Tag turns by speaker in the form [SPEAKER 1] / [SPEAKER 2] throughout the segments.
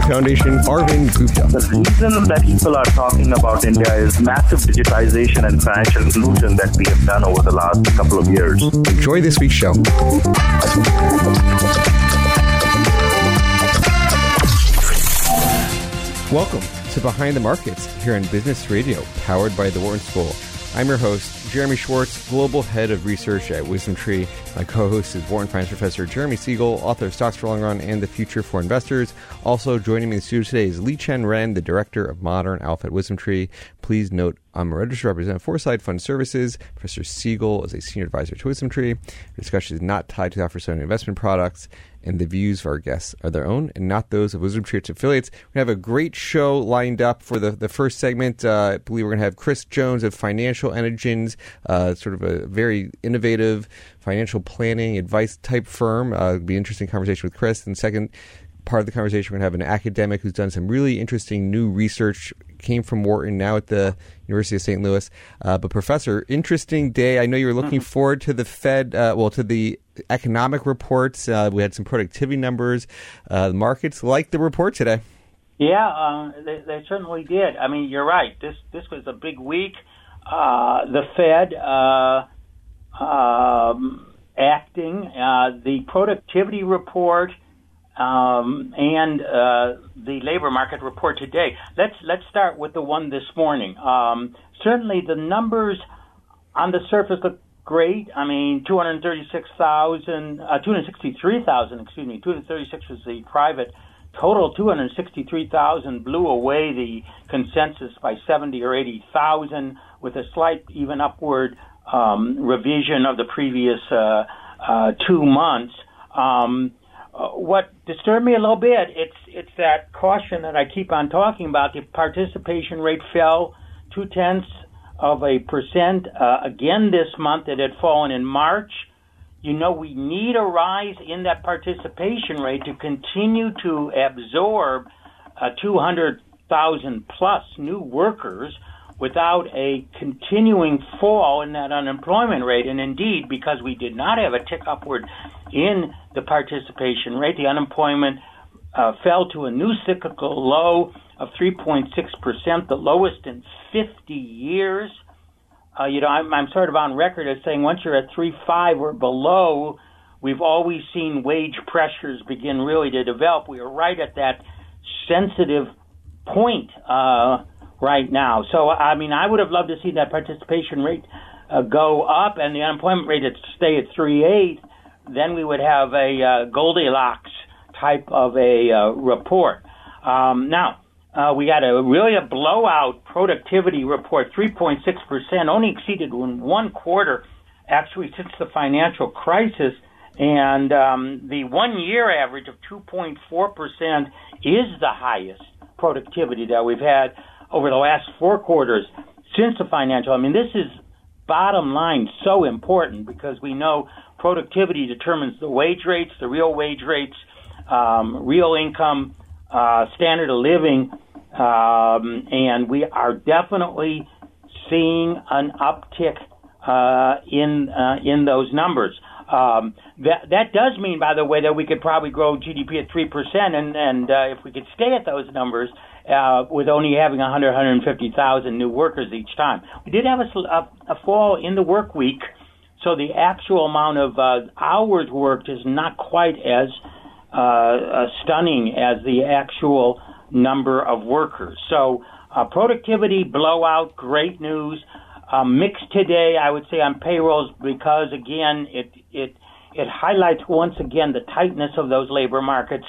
[SPEAKER 1] India Foundation, Arvind Gupta.
[SPEAKER 2] The reason that people are talking about India is massive digitization and financial inclusion that we have done over the last couple of years.
[SPEAKER 1] Enjoy this week's show. Welcome to Behind the Markets here on Business Radio, powered by the Wharton School. I'm your host, Jeremy Schwartz, Global Head of Research at WisdomTree. My co host is Wharton Finance Professor Jeremy Siegel, author of Stocks for Long Run and the Future for Investors. Also joining me in the studio today is Liqian Ren, the Director of Modern Alpha at WisdomTree. Please note I'm a registered representative for Foreside Fund Services. Professor Siegel is a senior advisor to WisdomTree. The discussion is not tied to the offer of investment products and the views of our guests are their own and not those of WisdomTree its affiliates. We have a great show lined up for the, the first segment. Uh, I believe we're going to have Chris Jones of Financial Engines, uh, sort of a very innovative financial planning advice type firm. Uh, it'll be an interesting conversation with Chris. And second, part of the conversation, we're going to have an academic who's done some really interesting new research, came from Wharton, now at the University of St. Louis. Uh, but, Professor, interesting day. I know you're looking mm-hmm. forward to the Fed, uh, well, to the economic reports. Uh, we had some productivity numbers. Uh, the markets liked the report today.
[SPEAKER 3] Yeah, uh, they, they, certainly did. I mean, you're right. This this was a big week. Uh, the Fed um, acting, the productivity report um, and uh, the labor market report today. Let's let's start with the one this morning. Um, certainly, the numbers on the surface look great. I mean, 236,000, uh, 263,000, excuse me, 236 was the private. Total 263,000 blew away the consensus by 70 or 80,000 with a slight even upward um, revision of the previous uh, uh, two months. Um, what disturbed me a little bit, it's it's that caution that I keep on talking about. The participation rate fell two tenths of a percent uh, again this month. It had fallen in March. You know, we need a rise in that participation rate to continue to absorb uh, 200,000 plus new workers without a continuing fall in that unemployment rate. And indeed, because we did not have a tick upward in the participation rate, the unemployment uh, fell to a new cyclical low of 3.6%, the lowest in 50 years. Uh, you know, I'm, I'm sort of on record as saying once you're at 3.5 or below, we've always seen wage pressures begin really to develop. We are right at that sensitive point. Uh, right now. So, I mean, I would have loved to see that participation rate uh, go up and the unemployment rate stay at 3.8. Then we would have a uh, Goldilocks type of a uh, report. Um, now, uh, we got a really a blowout productivity report, 3.6%, only exceeded in one quarter, actually since the financial crisis. And um, the one-year average of 2.4% is the highest productivity that we've had over the last four quarters since the financial. I mean, this is bottom line so important because we know productivity determines the wage rates, the real wage rates, um, real income, uh, standard of living, um, and we are definitely seeing an uptick uh, in uh, in those numbers. Um, that that does mean, by the way, that we could probably grow GDP at three percent, and and uh, if we could stay at those numbers, uh, with only having 100, 150,000 new workers each time. We did have a, a, a, fall in the work week, so the actual amount of uh, hours worked is not quite as uh, uh stunning as the actual number of workers. So uh, productivity blowout, great news. Mixed today, I would say on payrolls because again, it it it highlights once again the tightness of those labor markets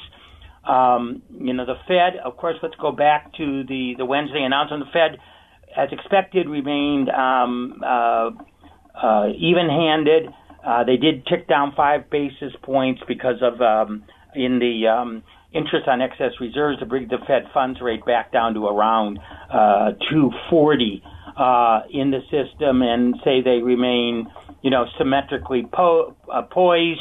[SPEAKER 3] um, you know, the Fed, of course, let's go back to the, the Wednesday announcement. The Fed as expected, remained um, uh, uh, even-handed. Uh, they did tick down five basis points because of um, in the um, interest on excess reserves to bring the Fed funds rate back down to around uh, 240 uh, in the system, and say they remain, you know, symmetrically po- uh, poised.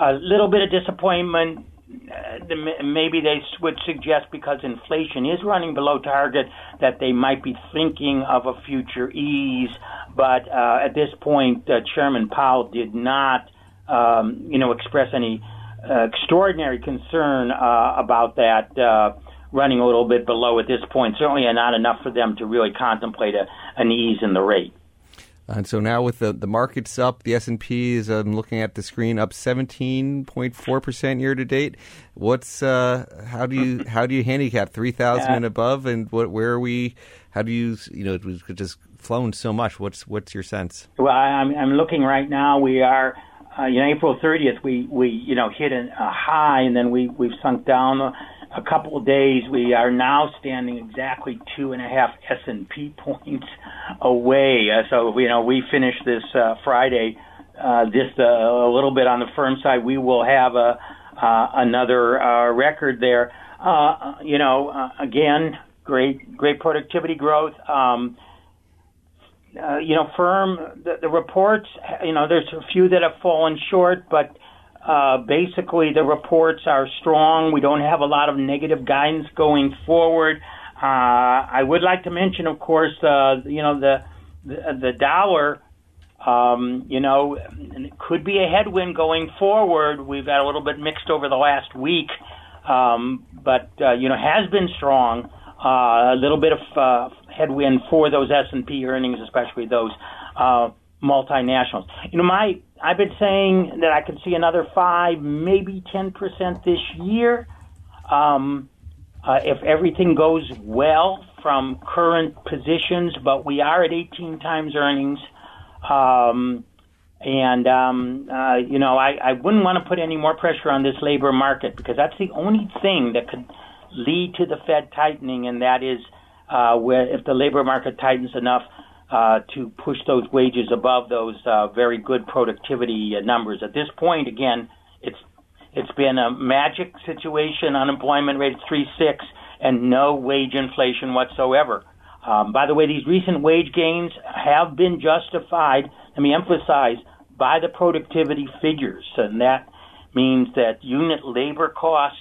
[SPEAKER 3] A little bit of disappointment. Uh, maybe they would suggest because inflation is running below target that they might be thinking of a future ease. But uh, at this point, uh, Chairman Powell did not, um, you know, express any uh, extraordinary concern uh, about that running a little bit below at this point. Certainly not enough for them to really contemplate a, an ease in the rate.
[SPEAKER 1] And so now with the, the markets up, the S&P is, I'm looking at the screen, up 17.4% year to date. What's, uh, how do you, how do you handicap 3,000 yeah. and above? And what, where are we, how do you, you know, it was just flown so much. What's, what's your sense?
[SPEAKER 3] Well, I'm, I'm looking right now. We are, uh, you know, April 30th, we, we, you know, hit a high and then we, we've sunk down a couple of days. We are now standing exactly two and a half S and P points away. Uh, so you know, we finish this uh, Friday. Uh, just uh, a little bit on the firm side, we will have a uh, another uh, record there. You know, again, great great productivity growth. Um, you know, firm the, the reports. You know, there's a few that have fallen short, but uh, basically, the reports are strong. We don't have a lot of negative guidance going forward. Uh, I would like to mention, of course, uh, you know the the, the dollar. Um, you know, could be a headwind going forward. We've got a little bit mixed over the last week, um, but uh, you know has been strong. Uh, a little bit of uh, headwind for those S and P earnings, especially those uh, multinationals. You know, my I've been saying that I can see another five, maybe ten percent this year. Um, uh, if everything goes well from current positions, but we are at 18 times earnings. Um, and, um, uh, you know, I, I wouldn't want to put any more pressure on this labor market because that's the only thing that could lead to the Fed tightening, and that is uh, where if the labor market tightens enough, uh, to push those wages above those uh, very good productivity uh, numbers. At this point, again, it's it's been a magic situation. Unemployment rate three six, and no wage inflation whatsoever. Um, by the way, these recent wage gains have been justified. Let me emphasize by the productivity figures, and that means that unit labor costs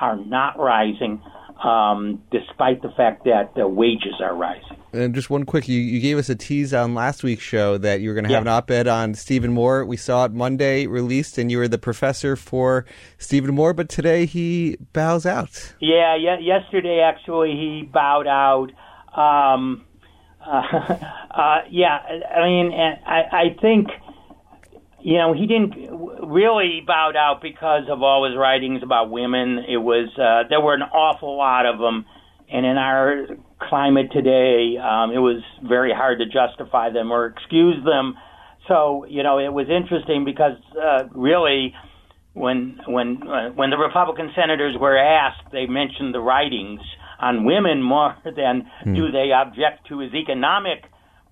[SPEAKER 3] are not rising um, despite the fact that the wages are rising.
[SPEAKER 1] And just one quick, you, you gave us a tease on last week's show that you were going to have yeah. an op-ed on Stephen Moore. We saw it Monday released, and you were the professor for Stephen Moore, but today he bows out.
[SPEAKER 3] Yeah, yeah. Yesterday, actually, he bowed out. Um, uh, uh, yeah, I mean, I, I think – you know, he didn't really bowed out because of all his writings about women. It was uh, there were an awful lot of them, and in our climate today, um, it was very hard to justify them or excuse them. So you know, it was interesting because uh, really, when when uh, when the Republican senators were asked, they mentioned the writings on women more than hmm. do they object to his economic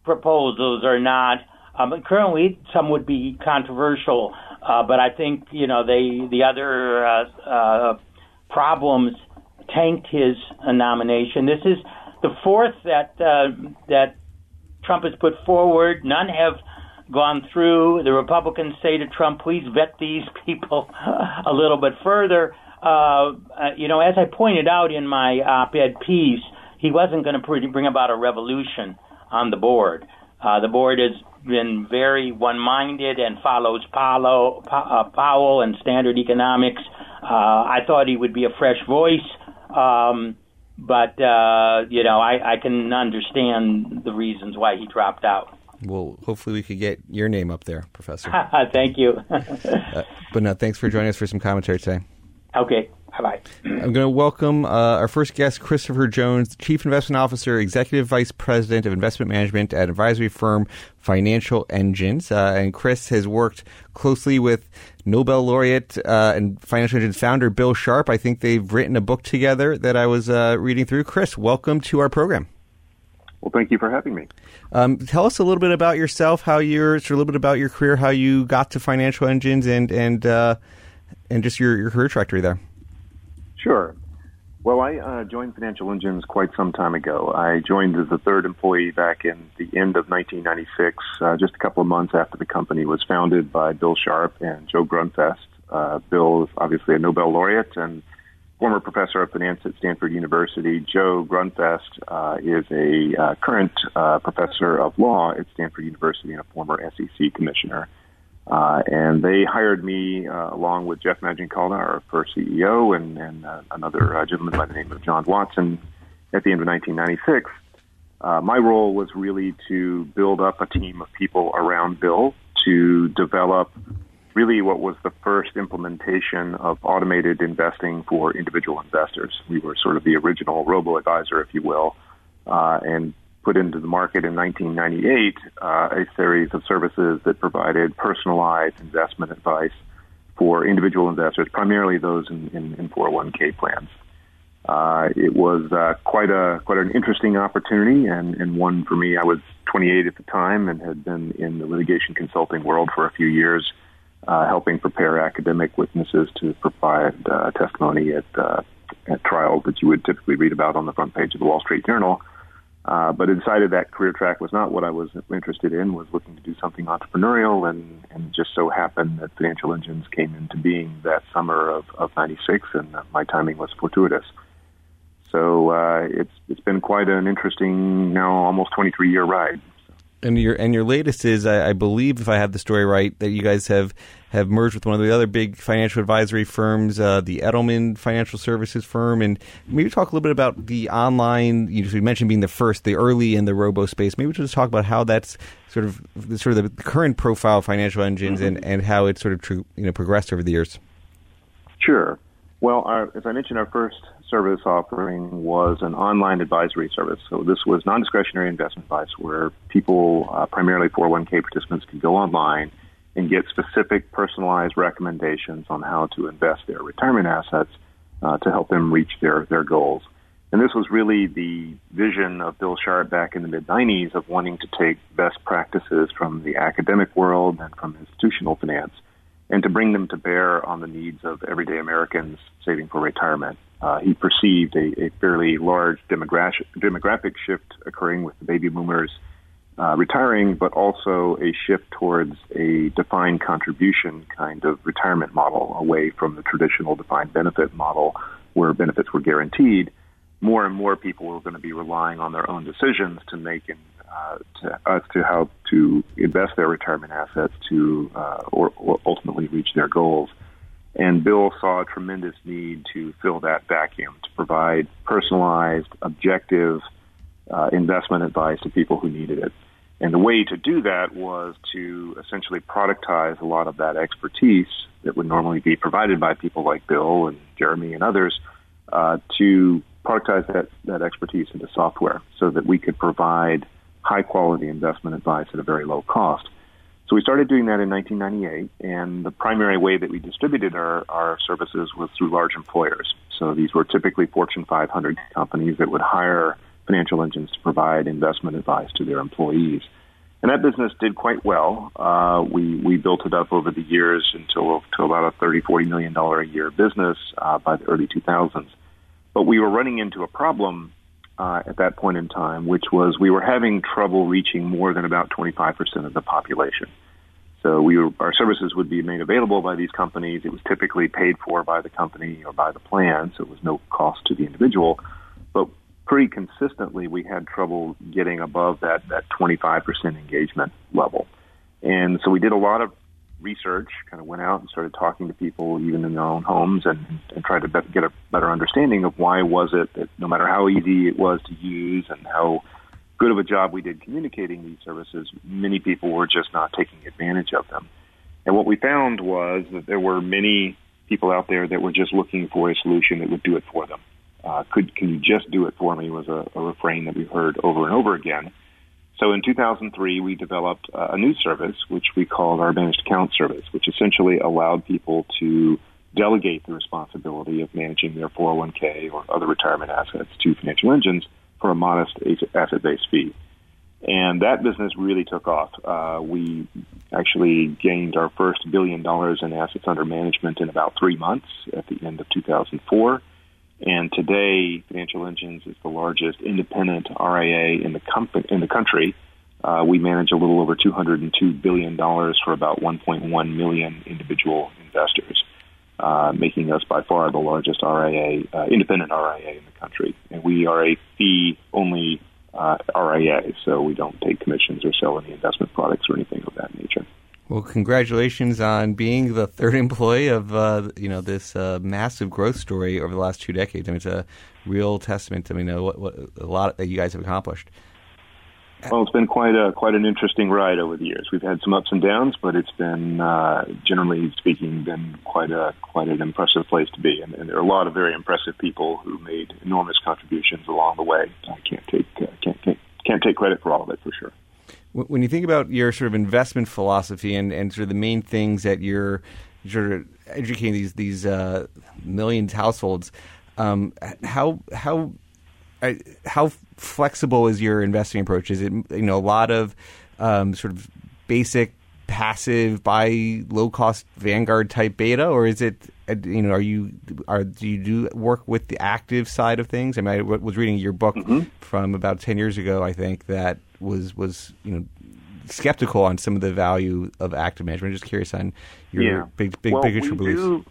[SPEAKER 3] proposals or not. Um, currently, some would be controversial, uh, but I think you know they the other uh, uh, problems tanked his nomination. This is the fourth that uh, that Trump has put forward. None have gone through. The Republicans say to Trump, "Please vet these people a little bit further." Uh, uh, you know, as I pointed out in my op-ed piece, he wasn't going to bring about a revolution on the board. The board has been very one-minded and follows Powell, uh, Powell and standard economics. Uh, I thought he would be a fresh voice, um, but uh, you know I, I can understand the reasons why he dropped out.
[SPEAKER 1] Well, hopefully we could get your name up there, Professor.
[SPEAKER 3] Thank you.
[SPEAKER 1] uh, but no, thanks for joining us for some commentary today.
[SPEAKER 3] Okay. Bye
[SPEAKER 1] I'm going to welcome uh, our first guest, Christopher Jones, Chief Investment Officer, Executive Vice President of Investment Management at advisory firm Financial Engines. Uh, and Chris has worked closely with Nobel laureate uh, and Financial Engines founder Bill Sharpe. I think they've written a book together that I was uh, reading through. Chris, welcome to our program.
[SPEAKER 4] Well, thank you for having me.
[SPEAKER 1] Um, tell us a little bit about yourself, how you're, a little bit about your career, how you got to Financial Engines, and and uh, and just your, your career trajectory there.
[SPEAKER 4] Sure. Well, I uh, joined Financial Engines quite some time ago. I joined as the third employee back in the end of 1996, uh, just a couple of months after the company was founded by Bill Sharpe and Joe Grundfest. Uh, Bill is obviously a Nobel laureate and former professor of finance at Stanford University. Joe Grundfest uh, is a uh, current uh, professor of law at Stanford University and a former SEC commissioner. Uh, and they hired me uh, along with Jeff Maggioncalda, our first CEO, and, and uh, another uh, gentleman by the name of John Watson at the end of 1996. Uh, my role was really to build up a team of people around Bill to develop really what was the first implementation of automated investing for individual investors. We were sort of the original robo advisor, if you will, uh, and put into the market in 1998 uh, a series of services that provided personalized investment advice for individual investors, primarily those in, in, in 401k plans. Uh, it was uh, quite a quite an interesting opportunity, and, and one for me. I was 28 at the time and had been in the litigation consulting world for a few years, uh, helping prepare academic witnesses to provide uh, testimony at, uh, at trials that you would typically read about on the front page of the Wall Street Journal. Uh, but decided that career track was not what I was interested in. Was looking to do something entrepreneurial, and and just so happened that Financial Engines came into being that summer of of '96, and my timing was fortuitous. So uh, it's it's been quite an interesting now almost 23 year ride.
[SPEAKER 1] And your and your latest is, I, I, believe, if I have the story right, that you guys have have merged with one of the other big financial advisory firms, uh, the Edelman Financial Services firm, and maybe talk a little bit about the online. You, you mentioned being the first, the early in the robo space. Maybe just talk about how that's sort of sort of the current profile of financial engines mm-hmm. and, and how it's sort of tr- you know progressed over the years.
[SPEAKER 4] Sure. Well, our, as I mentioned, our first service offering was an online advisory service. So this was non-discretionary investment advice where people, uh, primarily 401k participants, could go online and get specific personalized recommendations on how to invest their retirement assets uh, to help them reach their, their goals. And this was really the vision of Bill Sharpe back in the mid 90s of wanting to take best practices from the academic world and from institutional finance and to bring them to bear on the needs of everyday Americans saving for retirement. Uh, he perceived a, a fairly large demographic, demographic shift occurring with the baby boomers uh, retiring, but also a shift towards a defined contribution kind of retirement model away from the traditional defined benefit model where benefits were guaranteed. More and more people were going to be relying on their own decisions to make and uh, to, as to how to invest their retirement assets to uh, or, or ultimately reach their goals. And Bill saw a tremendous need to fill that vacuum to provide personalized, objective uh, investment advice to people who needed it. And the way to do that was to essentially productize a lot of that expertise that would normally be provided by people like Bill and Jeremy and others uh, to productize that, that expertise into software so that we could provide high quality investment advice at a very low cost. So we started doing that in 1998, and the primary way that we distributed our, our services was through large employers. So these were typically Fortune 500 companies that would hire financial engines to provide investment advice to their employees. And that business did quite well. Uh, we, we built it up over the years until to about a $30, $40 million a year business uh, by the early 2000s. But we were running into a problem uh, at that point in time, which was we were having trouble reaching more than about 25% of the population. So we were, our services would be made available by these companies. It was typically paid for by the company or by the plan, so it was no cost to the individual. But pretty consistently, we had trouble getting above that, that 25% engagement level. And so we did a lot of research, kind of went out and started talking to people even in their own homes and, and tried to get a better understanding of why was it that no matter how easy it was to use and how good of a job we did communicating these services, many people were just not taking advantage of them. And what we found was that there were many people out there that were just looking for a solution that would do it for them. Uh, could can you just do it for me was a, a refrain that we heard over and over again. So in 2003, we developed a new service, which we called our managed account service, which essentially allowed people to delegate the responsibility of managing their 401k or other retirement assets to financial engines for a modest asset-based fee. And that business really took off. Uh, we actually gained our first billion dollars in assets under management in about three months at the end of 2004. And today, Financial Engines is the largest independent RIA in the, com- in the country. Uh, we manage a little over $202 billion for about 1.1 million individual investors, uh, making us by far the largest RIA, uh, independent RIA in the country. And we are a fee only uh, RIA, so we don't take commissions or sell any investment products or anything of that nature.
[SPEAKER 1] Well, congratulations on being the third employee of uh, you know this uh, massive growth story over the last two decades. I mean, it's a real testament. I mean, what, what, a lot that you guys have accomplished.
[SPEAKER 4] Well, it's been quite a quite an interesting ride over the years. We've had some ups and downs, but it's been, uh, generally speaking, been quite a quite an impressive place to be. And, and, there are a lot of very impressive people who made enormous contributions along the way. I can't take uh, can't take, can't take credit for all of it for sure.
[SPEAKER 1] When you think about your sort of investment philosophy and, and sort of the main things that you're sort of educating these these uh, millions households, um, how how how flexible is your investing approach? Is it you know a lot of um, sort of basic passive buy low cost Vanguard type beta, or is it uh, you know are you are do you do work with the active side of things? I mean, I was reading your book mm-hmm. from about ten years ago, I think that was was you know skeptical on some of the value of active management. I'm just curious on your
[SPEAKER 4] yeah.
[SPEAKER 1] big big
[SPEAKER 4] well,
[SPEAKER 1] bigger beliefs.
[SPEAKER 4] Do,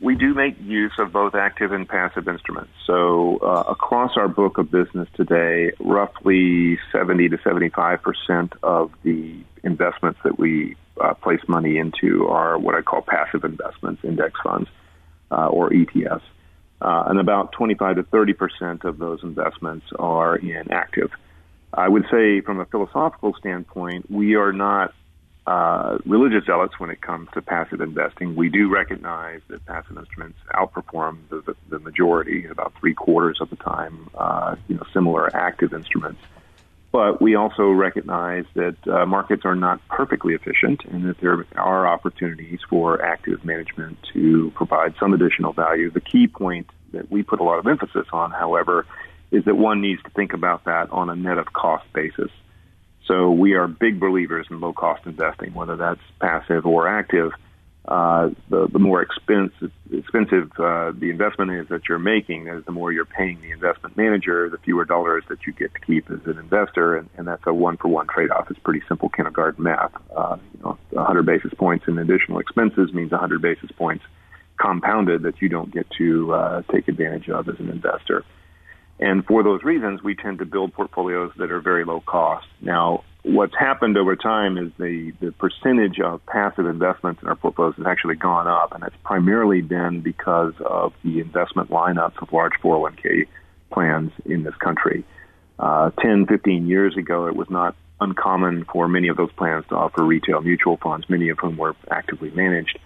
[SPEAKER 4] we do make use of both active and passive instruments. So uh, across our book of business today, roughly 70 to 75 percent of the investments that we uh, place money into are what I call passive investments, index funds uh, or ETFs, uh, and about 25 to 30 percent of those investments are in active. I would say, from a philosophical standpoint, we are not uh, religious zealots when it comes to passive investing. We do recognize that passive instruments outperform the, the, the majority, about three quarters of the time, uh, you know, similar active instruments. But we also recognize that uh, markets are not perfectly efficient and that there are opportunities for active management to provide some additional value. The key point that we put a lot of emphasis on, however, is that one needs to think about that on a net of cost basis. So we are big believers in low cost investing, whether that's passive or active. Uh, the, the more expensive, expensive uh, the investment is that you're making, is the more you're paying the investment manager, the fewer dollars that you get to keep as an investor, and, and that's a one for one trade off. It's pretty simple kindergarten math. Uh, you know, 100 basis points in additional expenses means 100 basis points compounded that you don't get to uh, take advantage of as an investor. And for those reasons, we tend to build portfolios that are very low cost. Now, what's happened over time is the, the percentage of passive investments in our portfolios has actually gone up, and it's primarily been because of the investment lineups of large 401k plans in this country. Uh, 10, 15 years ago, it was not uncommon for many of those plans to offer retail mutual funds, many of whom were actively managed.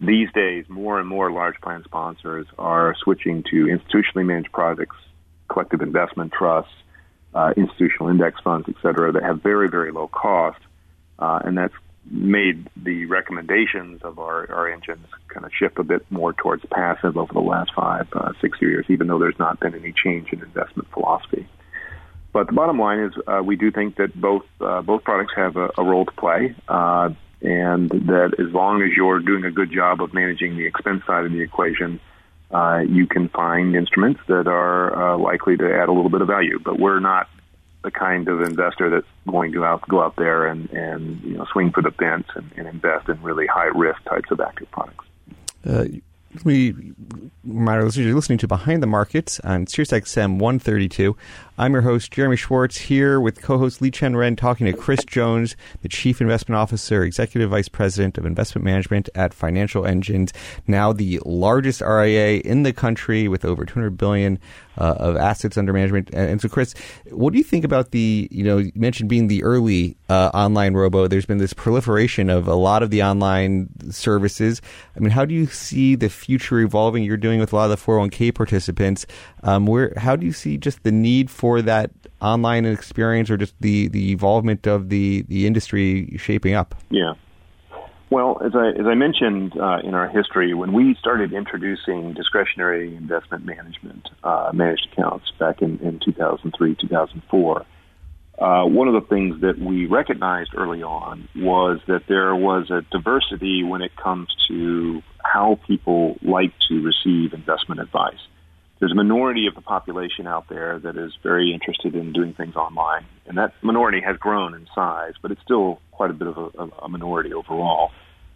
[SPEAKER 4] These days, more and more large plan sponsors are switching to institutionally managed products collective investment trusts, uh, institutional index funds, et cetera, that have very, very low cost. Uh, and that's made the recommendations of our, our engines kind of shift a bit more towards passive over the last five, uh, six years, even though there's not been any change in investment philosophy. But the bottom line is, uh, we do think that both uh, both products have a, a role to play, uh, and that as long as you're doing a good job of managing the expense side of the equation, uh, you can find instruments that are uh, likely to add a little bit of value. But we're not the kind of investor that's going to out, go out there and, and you know swing for the fence and, and invest in really high risk types of active products.
[SPEAKER 1] Uh, we our listeners you're listening to Behind the Markets on SiriusXM 132. I'm your host, Jeremy Schwartz, here with co host Liqian Ren, talking to Chris Jones, the Chief Investment Officer, Executive Vice President of Investment Management at Financial Engines, now the largest RIA in the country with over 200 billion uh, of assets under management. And, and, so, Chris, what do you think about the, you know, you mentioned being the early uh, online robo? There's been this proliferation of a lot of the online services. I mean, how do you see the future evolving? You're doing with a lot of the 401k participants. Um, where, how do you see just the need for that online experience or just the, the involvement of the, the industry shaping up?
[SPEAKER 4] Yeah. Well, as I, as I mentioned uh, in our history, when we started introducing discretionary investment management, uh, managed accounts back in, in 2003, 2004, uh, one of the things that we recognized early on was that there was a diversity when it comes to how people like to receive investment advice. There's a minority of the population out there that is very interested in doing things online, and that minority has grown in size, but it's still quite a bit of a, a minority overall.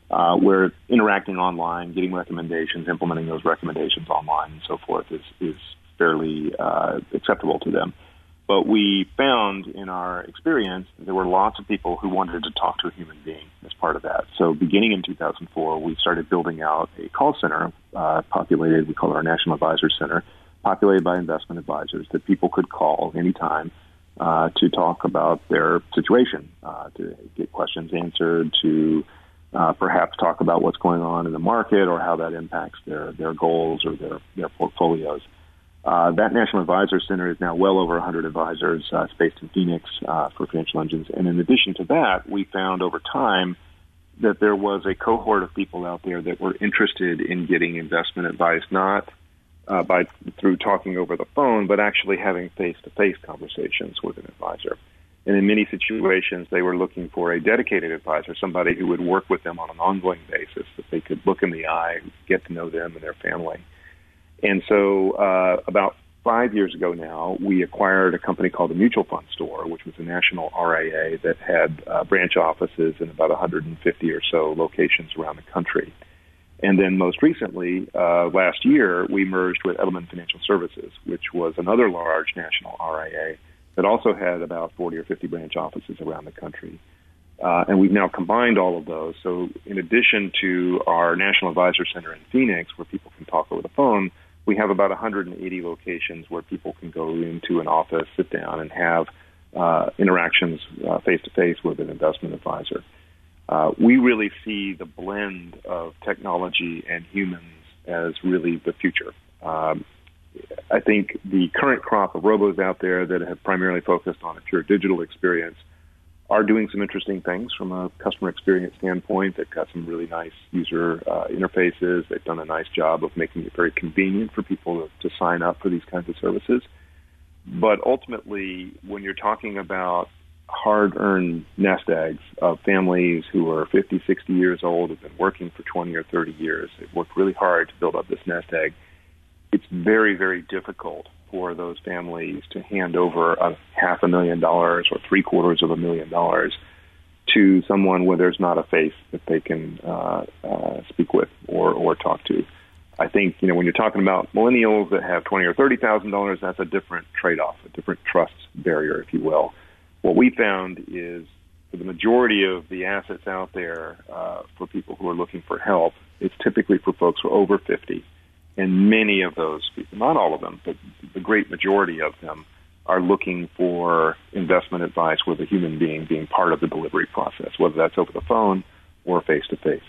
[SPEAKER 4] Uh, where interacting online, getting recommendations, implementing those recommendations online, and so forth is is fairly uh, acceptable to them. But we found in our experience there were lots of people who wanted to talk to a human being as part of that. So beginning in 2004, we started building out a call center uh, populated, we call it our National Advisor Center, populated by investment advisors that people could call anytime uh, to talk about their situation, uh, to get questions answered, to uh, perhaps talk about what's going on in the market or how that impacts their, their goals or their, their portfolios. Uh, that National Advisor Center is now well over 100 advisors. Uh, based in Phoenix uh, for financial engines. And in addition to that, we found over time that there was a cohort of people out there that were interested in getting investment advice, not uh, by through talking over the phone, but actually having face-to-face conversations with an advisor. And in many situations, they were looking for a dedicated advisor, somebody who would work with them on an ongoing basis, that they could look in the eye, get to know them and their family. And so, uh, about five years ago now, we acquired a company called the Mutual Fund Store, which was a national RIA that had uh, branch offices in about 150 or so locations around the country. And then most recently, uh, last year, we merged with Edelman Financial Services, which was another large national RIA that also had about 40 or 50 branch offices around the country. Uh, and we've now combined all of those. So, in addition to our National Advisor Center in Phoenix, where people can talk over the phone, we have about 180 locations where people can go into an office, sit down, and have uh, interactions face to face with an investment advisor. Uh, we really see the blend of technology and humans as really the future. Um, I think the current crop of robos out there that have primarily focused on a pure digital experience are doing some interesting things from a customer experience standpoint. They've got some really nice user uh, interfaces. They've done a nice job of making it very convenient for people to, to sign up for these kinds of services. But ultimately, when you're talking about hard-earned nest eggs of families who are 50, 60 years old, have been working for 20 or 30 years, they've worked really hard to build up this nest egg, it's very, very difficult for those families to hand over a half a million dollars or three quarters of a million dollars to someone where there's not a face that they can uh, uh, speak with or, or talk to. I think you know when you're talking about millennials that have twenty or thirty thousand dollars, that's a different trade-off, a different trust barrier, if you will. What we found is for the majority of the assets out there uh, for people who are looking for help, it's typically for folks who are over fifty and many of those people, not all of them, but the great majority of them, are looking for investment advice with a human being being part of the delivery process, whether that's over the phone or face to face.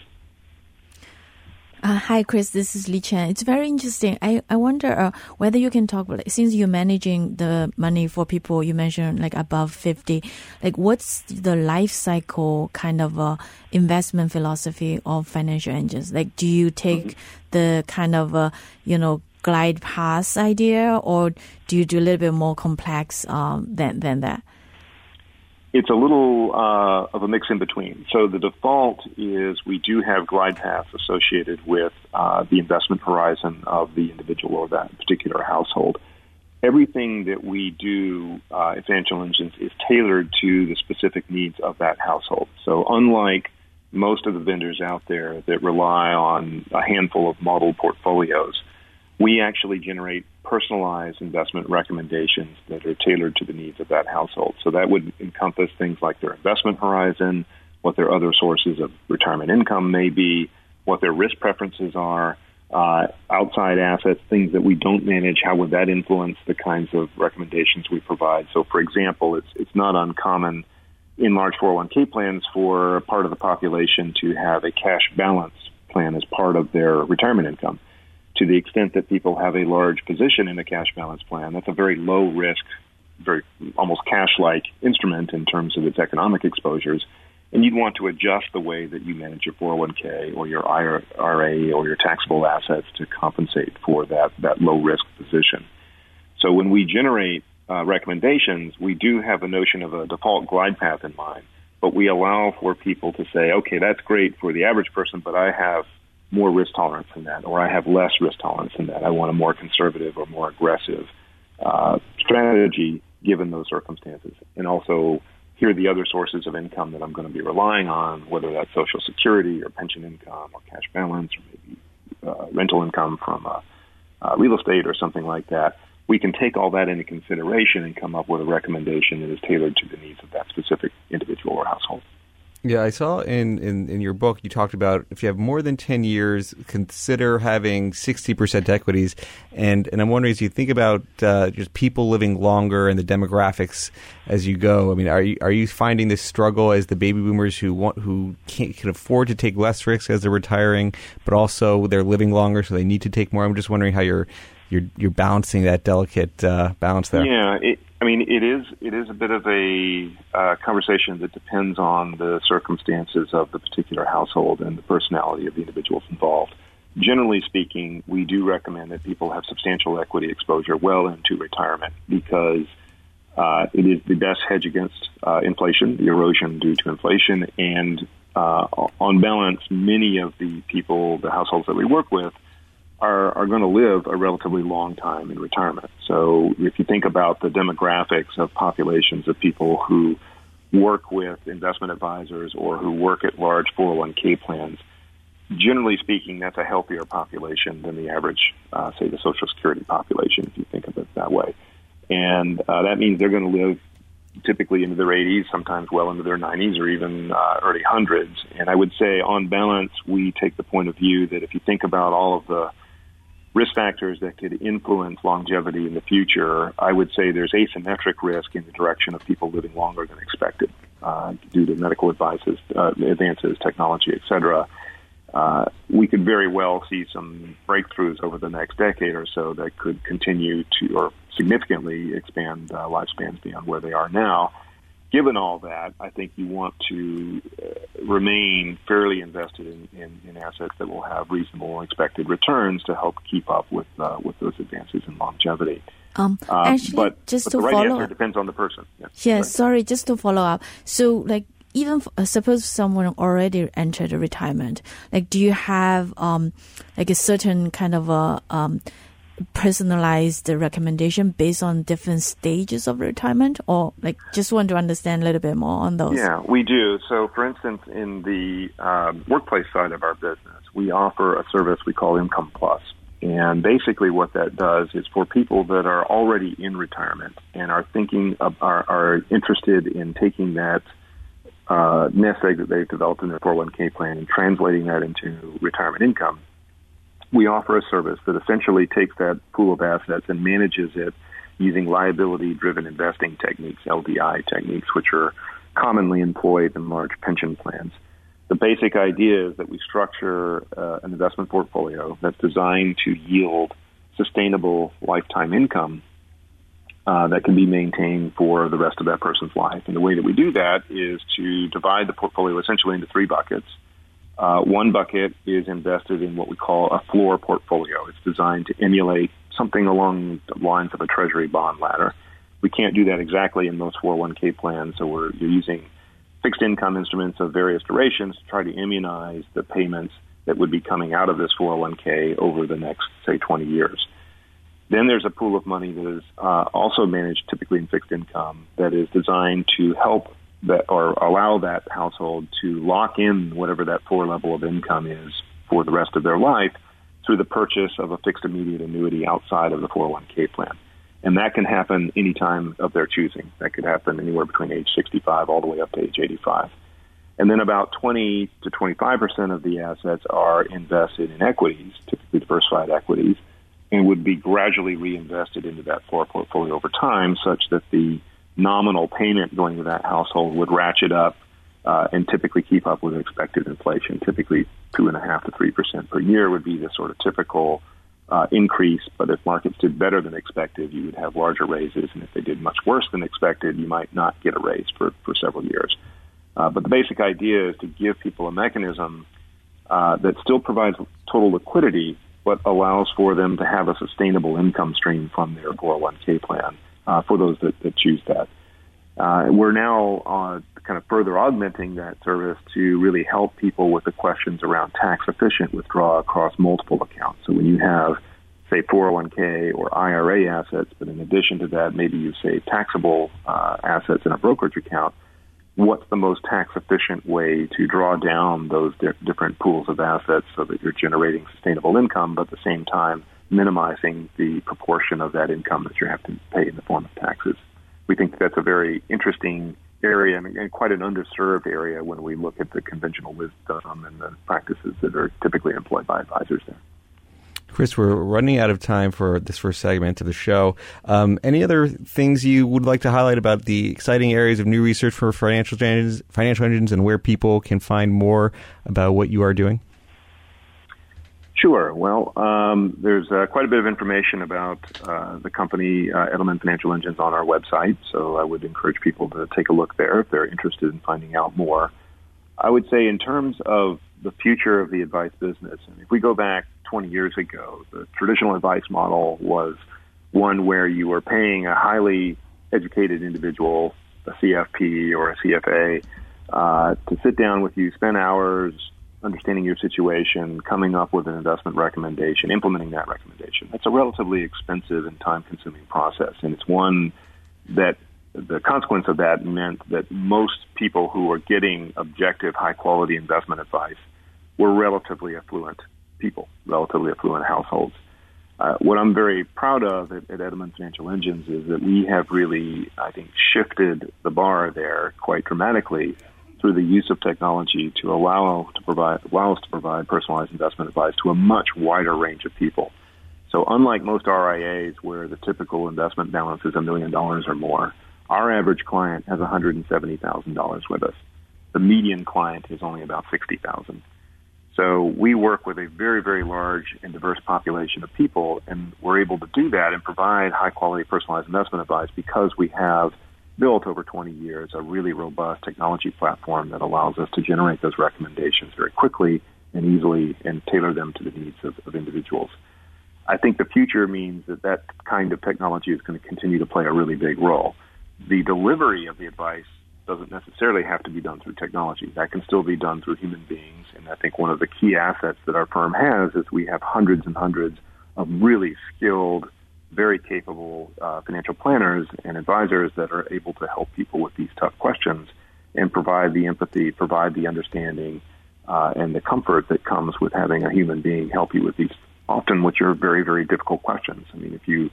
[SPEAKER 5] Uh, hi, Chris. This is Liqian. It's very interesting. I, I wonder uh, whether you can talk about, since you're managing the money for people you mentioned like above 50, like what's the life cycle kind of uh, investment philosophy of financial engines? Like, do you take mm-hmm. the kind of, uh, you know, glide path idea or do you do a little bit more complex um, than, than that?
[SPEAKER 4] It's a little uh, of a mix in between. So the default is we do have glide paths associated with uh, the investment horizon of the individual or that particular household. Everything that we do uh, in financial engines is tailored to the specific needs of that household. So unlike most of the vendors out there that rely on a handful of model portfolios, we actually generate personalized investment recommendations that are tailored to the needs of that household. So that would encompass things like their investment horizon, what their other sources of retirement income may be, what their risk preferences are, uh, outside assets, things that we don't manage, how would that influence the kinds of recommendations we provide? So, for example, it's it's not uncommon in large 401k plans for a part of the population to have a cash balance plan as part of their retirement income to the extent that people have a large position in a cash balance plan, that's a very low risk, very almost cash like instrument in terms of its economic exposures. and you'd want to adjust the way that you manage your 401k or your IRA or your taxable assets to compensate for that, that low risk position. So when we generate uh, recommendations, we do have a notion of a default glide path in mind, but we allow for people to say, okay, that's great for the average person, but I have more risk tolerance than that, or I have less risk tolerance than that. I want a more conservative or more aggressive uh, strategy given those circumstances. And also, here are the other sources of income that I'm going to be relying on, whether that's Social Security or pension income or cash balance or maybe uh, rental income from uh, uh, real estate or something like that. We can take all that into consideration and come up with a recommendation that is tailored to the needs of that specific individual or household.
[SPEAKER 1] Yeah, I saw in, in, in your book you talked about if you have more than 10 years, consider having 60% equities. And, and I'm wondering, as you think about uh, just people living longer and the demographics as you go, I mean, are you, are you finding this struggle as the baby boomers who want who can't, can afford to take less risk as they're retiring, but also they're living longer, so they need to take more? I'm just wondering how you're you're you're balancing that delicate uh, balance there.
[SPEAKER 4] Yeah, it, I mean, it is it is a bit of a uh, conversation that depends on the circumstances of the particular household and the personality of the individuals involved. Generally speaking, we do recommend that people have substantial equity exposure well into retirement because uh, it is the best hedge against uh, inflation, the erosion due to inflation, and uh, on balance, many of the people, the households that we work with, are, are going to live a relatively long time in retirement. So if you think about the demographics of populations of people who work with investment advisors or who work at large 401k plans, generally speaking, that's a healthier population than the average, uh, say, the Social Security population, if you think of it that way. And uh, that means they're going to live typically into their 80s, sometimes well into their 90s or even uh, early hundreds. And I would say, on balance, we take the point of view that if you think about all of the risk factors that could influence longevity in the future, I would say there's asymmetric risk in the direction of people living longer than expected uh, due to medical advices, uh, advances, technology, et cetera. Uh, we could very well see some breakthroughs over the next decade or so that could continue to or significantly expand uh, lifespans beyond where they are now given all that, I think you want to uh, remain fairly invested in, in, in, assets that will have reasonable expected returns to help keep up with uh, with those advances in longevity.
[SPEAKER 5] Um, uh, actually,
[SPEAKER 4] but,
[SPEAKER 5] just
[SPEAKER 4] but
[SPEAKER 5] to
[SPEAKER 4] the right
[SPEAKER 5] follow
[SPEAKER 4] answer
[SPEAKER 5] up.
[SPEAKER 4] depends on the person.
[SPEAKER 5] Yeah, yeah sorry, just to follow up. So, like, even uh, suppose someone already entered retirement, like, do you have um, like a certain kind of a um, personalized recommendation based on different stages of retirement or like just want to understand a little bit more on those?
[SPEAKER 4] Yeah we do. So for instance in the um, workplace side of our business we offer a service we call income plus. And basically what that does is for people that are already in retirement and are thinking of, are, are interested in taking that uh, nest egg that they've developed in their 401k plan and translating that into retirement income we offer a service that essentially takes that pool of assets and manages it using liability driven investing techniques, LDI techniques, which are commonly employed in large pension plans. The basic idea is that we structure uh, an investment portfolio that's designed to yield sustainable lifetime income uh, that can be maintained for the rest of that person's life. And the way that we do that is to divide the portfolio essentially into three buckets. Uh, one bucket is invested in what we call a floor portfolio. It's designed to emulate something along the lines of a treasury bond ladder. We can't do that exactly in most 401k plans, so we're you're using fixed income instruments of various durations to try to immunize the payments that would be coming out of this 401k over the next, say, 20 years. Then there's a pool of money that is uh, also managed typically in fixed income that is designed to help that or allow that household to lock in whatever that floor level of income is for the rest of their life through the purchase of a fixed immediate annuity outside of the 401k plan. And that can happen any time of their choosing. That could happen anywhere between age 65 all the way up to age 85. And then about 20 to 25 percent of the assets are invested in equities, typically diversified equities, and would be gradually reinvested into that portfolio over time, such that the nominal payment going to that household would ratchet up uh, and typically keep up with expected inflation. Typically, two and a half to three percent per year would be the sort of typical uh, increase. But if markets did better than expected, you would have larger raises, and if they did much worse than expected, you might not get a raise for for several years. Uh, but the basic idea is to give people a mechanism uh, that still provides total liquidity, but allows for them to have a sustainable income stream from their 401k plan uh, for those that, that choose that. Uh, we're now uh, kind of further augmenting that service to really help people with the questions around tax efficient withdrawal across multiple accounts. So when you have, say, 401k or IRA assets, but in addition to that, maybe you say taxable uh, assets in a brokerage account, what's the most tax efficient way to draw down those di- different pools of assets so that you're generating sustainable income, but at the same time minimizing the proportion of that income that you have to pay in the form of taxes we think that's a very interesting area and quite an underserved area when we look at the conventional wisdom and the practices that are typically employed by advisors there.
[SPEAKER 1] Chris, we're running out of time for this first segment of the show. Um, any other things you would like to highlight about the exciting areas of new research for financial engines, financial engines, and where people can find more about what you are doing?
[SPEAKER 4] Sure. Well, um, there's uh, quite a bit of information about uh, the company uh, Edelman Financial Engines on our website, so I would encourage people to take a look there if they're interested in finding out more. I would say, in terms of the future of the advice business, if we go back 20 years ago, the traditional advice model was one where you were paying a highly educated individual, a CFP or a CFA, uh, to sit down with you, spend hours understanding your situation, coming up with an investment recommendation, implementing that recommendation. That's a relatively expensive and time consuming process. And it's one that the consequence of that meant that most people who were getting objective, high quality investment advice were relatively affluent people, relatively affluent households. Uh, what I'm very proud of at, at Edelman Financial Engines is that we have really, I think, shifted the bar there quite dramatically through the use of technology to allow to provide allow us to provide personalized investment advice to a much wider range of people. So unlike most RIAs where the typical investment balance is a million dollars or more, our average client has $170,000 with us. The median client is only about 60,000. So we work with a very, very large and diverse population of people, and we're able to do that and provide high quality personalized investment advice because we have built over 20 years a really robust technology platform that allows us to generate those recommendations very quickly and easily and tailor them to the needs of, of individuals. I think the future means that that kind of technology is going to continue to play a really big role. The delivery of the advice doesn't necessarily have to be done through technology. That can still be done through human beings. And I think one of the key assets that our firm has is we have hundreds and hundreds of really skilled very capable uh, financial planners and advisors that are able to help people with these tough questions and provide the empathy, provide the understanding, uh, and the comfort that comes with having a human being help you with these often which are very, very difficult questions. I mean, if you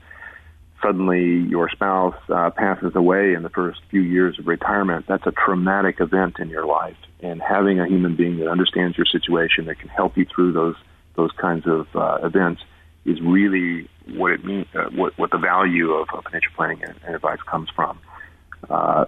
[SPEAKER 4] suddenly your spouse uh, passes away in the first few years of retirement, that's a traumatic event in your life. And having a human being that understands your situation, that can help you through those those kinds of uh, events, is really what it means, uh, what what the value of, of financial planning and, and, advice comes from. Uh,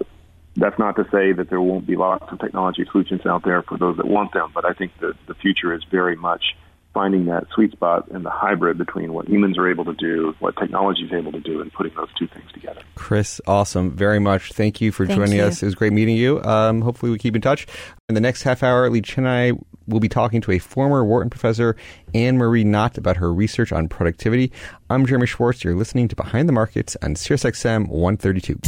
[SPEAKER 4] that's not to say that there won't be lots of technology solutions out there for those that want them, but I think that the future is very much finding that sweet spot and the hybrid between what humans are able to do, what technology is able to do, and putting those two things together.
[SPEAKER 1] Chris, awesome. Very much. Thank you for
[SPEAKER 5] Thank
[SPEAKER 1] joining
[SPEAKER 5] you.
[SPEAKER 1] us. It was great meeting you. Um, hopefully, we keep in touch. In the next half hour, Liqian and I will be talking to a former Wharton professor, Anne Marie Knott, about her research on productivity. I'm Jeremy Schwartz. You're listening to Behind the Markets on SiriusXM 132.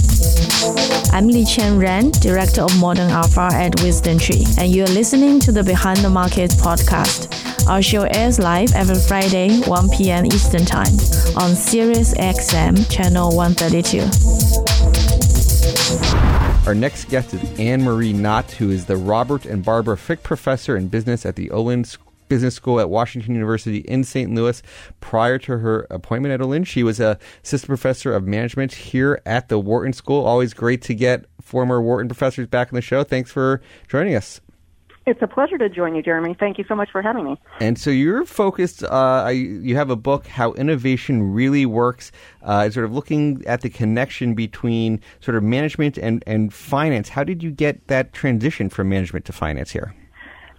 [SPEAKER 5] I'm Liqian Ren, Director of Modern Alpha at WisdomTree, and you're listening to the Behind the Markets podcast. Our show airs live every Friday, 1 p.m. Eastern Time on Sirius XM channel 132.
[SPEAKER 1] Our next guest is Anne Marie Knott, who is the Robert and Barbara Frick Professor in Business at the Olin Business School at Washington University in St. Louis. Prior to her appointment at Olin, she was a assistant professor of management here at the Wharton School. Always great to get former Wharton professors back on the show. Thanks for joining us.
[SPEAKER 6] It's a pleasure to join you, Jeremy. Thank you so much for having me.
[SPEAKER 1] And so you're focused. Uh, you have a book, "How Innovation Really Works," uh, sort of looking at the connection between sort of management and and finance. How did you get that transition from management to finance here?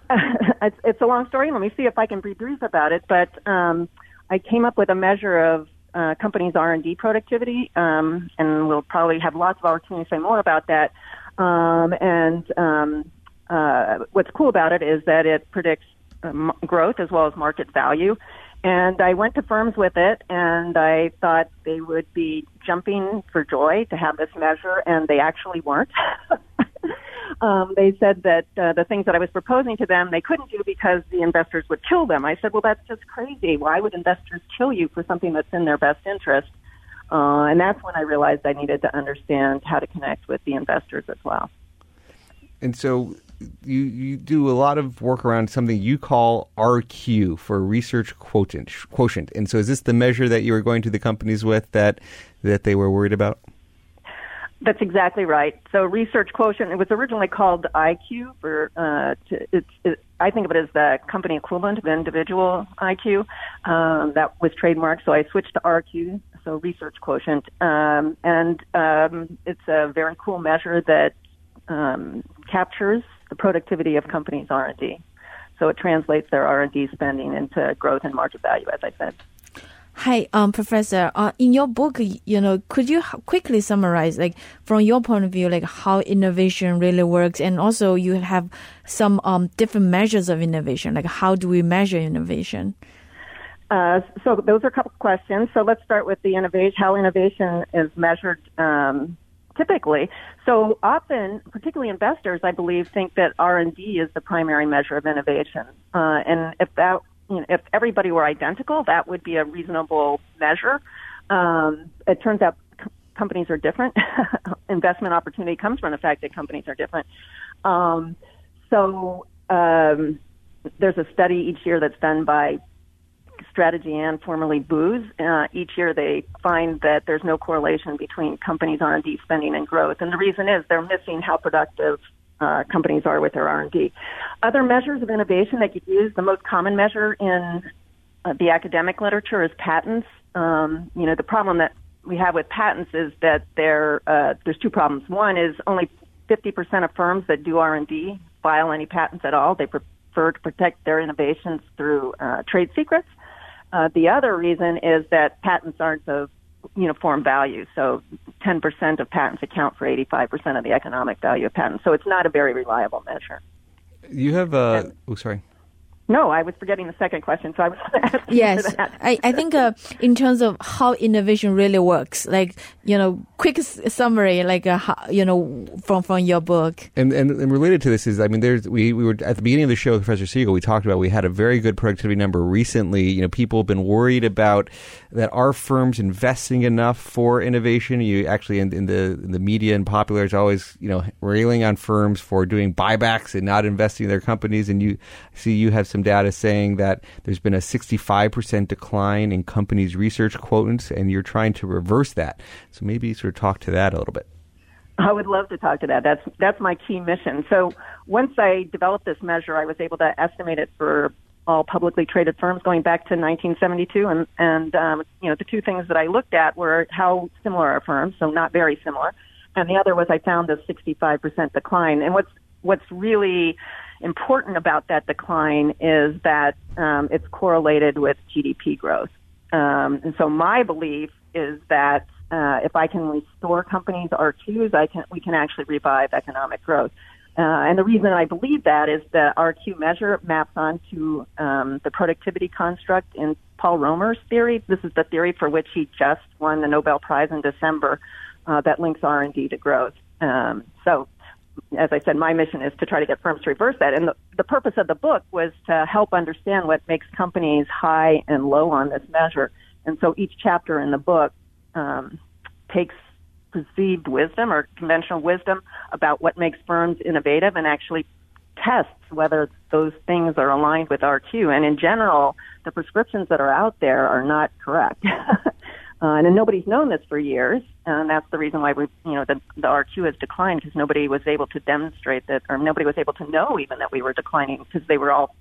[SPEAKER 6] it's, it's a long story. Let me see if I can be brief about it. But um, I came up with a measure of uh, companies' R and D productivity, um, and we'll probably have lots of opportunity to say more about that. Um, and um, uh, what's cool about it is that it predicts um, growth as well as market value. And I went to firms with it, and I thought they would be jumping for joy to have this measure, and they actually weren't. um, they said that uh, the things that I was proposing to them they couldn't do because the investors would kill them. I said, well, that's just crazy. Why would investors kill you for something that's in their best interest? Uh, and that's when I realized I needed to understand how to connect with the investors as well.
[SPEAKER 1] And so you you do a lot of work around something you call RQ for research quotient quotient. And so is this the measure that you were going to the companies with that that they were worried about?
[SPEAKER 6] That's exactly right. So research quotient, it was originally called IQ for, uh, to, it's, it, I think of it as the company equivalent of individual IQ. Um, that was trademarked, so I switched to RQ, so research quotient. Um, and um, it's a very cool measure that um, captures the productivity of companies' R&D. So it translates their R&D spending into growth and market value, as I said.
[SPEAKER 5] Hi, um, Professor. Uh, in your book, you know, could you quickly summarize, like, from your point of view, like how innovation really works, and also you have some um, different measures of innovation, like how do we measure innovation?
[SPEAKER 6] Uh, so those are a couple questions. So let's start with the innovation, how innovation is measured um, typically. So often, particularly investors, I believe, think that R and D is the primary measure of innovation. Uh, and if that, you know, if everybody were identical, that would be a reasonable measure. Um, it turns out c- companies are different. Investment opportunity comes from the fact that companies are different. Um, so um, there's a study each year that's done by strategy and formerly Booz. Uh, each year they find that there's no correlation between companies' R&D spending and growth, and the reason is they're missing how productive uh, companies are with their R&D. Other measures of innovation that you use, the most common measure in uh, the academic literature is patents. Um, you know, the problem that we have with patents is that uh, there's two problems. One is only 50% of firms that do R&D file any patents at all. They prefer to protect their innovations through uh, trade secrets. Uh, the other reason is that patents aren't of uniform value. So 10% of patents account for 85% of the economic value of patents. So it's not a very reliable measure.
[SPEAKER 1] You have a. oh, sorry.
[SPEAKER 6] No, I was forgetting the second question, so I was
[SPEAKER 5] yes. I, I think uh, in terms of how innovation really works, like you know, quick summary, like uh, how, you know, from from your book.
[SPEAKER 1] And, and, and related to this is, I mean, there's we we were at the beginning of the show, Professor Siegel. We talked about we had a very good productivity number recently. You know, people have been worried about that. Are firms investing enough for innovation? You actually in, in the in the media and popular is always you know railing on firms for doing buybacks and not investing in their companies. And you see, you have some data saying that there's been a 65% decline in companies' research quotients, and you're trying to reverse that. So maybe sort of talk to that a little bit.
[SPEAKER 6] I would love to talk to that. That's that's my key mission. So once I developed this measure, I was able to estimate it for all publicly traded firms going back to 1972, and and um, you know the two things that I looked at were how similar are firms, so not very similar, and the other was I found a 65% decline. And what's what's really important about that decline is that um, it's correlated with GDP growth. Um, and so my belief is that uh, if I can restore companies' RQs, I can we can actually revive economic growth. Uh, and the reason I believe that is the RQ measure maps onto um, the productivity construct in Paul Romer's theory. This is the theory for which he just won the Nobel Prize in December uh, that links R&D to growth. Um, so as I said, my mission is to try to get firms to reverse that. And the, the purpose of the book was to help understand what makes companies high and low on this measure. And so each chapter in the book um, takes perceived wisdom or conventional wisdom about what makes firms innovative and actually tests whether those things are aligned with RQ. And in general, the prescriptions that are out there are not correct. Uh, and nobody's known this for years, and that's the reason why we, you know, the, the RQ has declined because nobody was able to demonstrate that, or nobody was able to know even that we were declining because they were all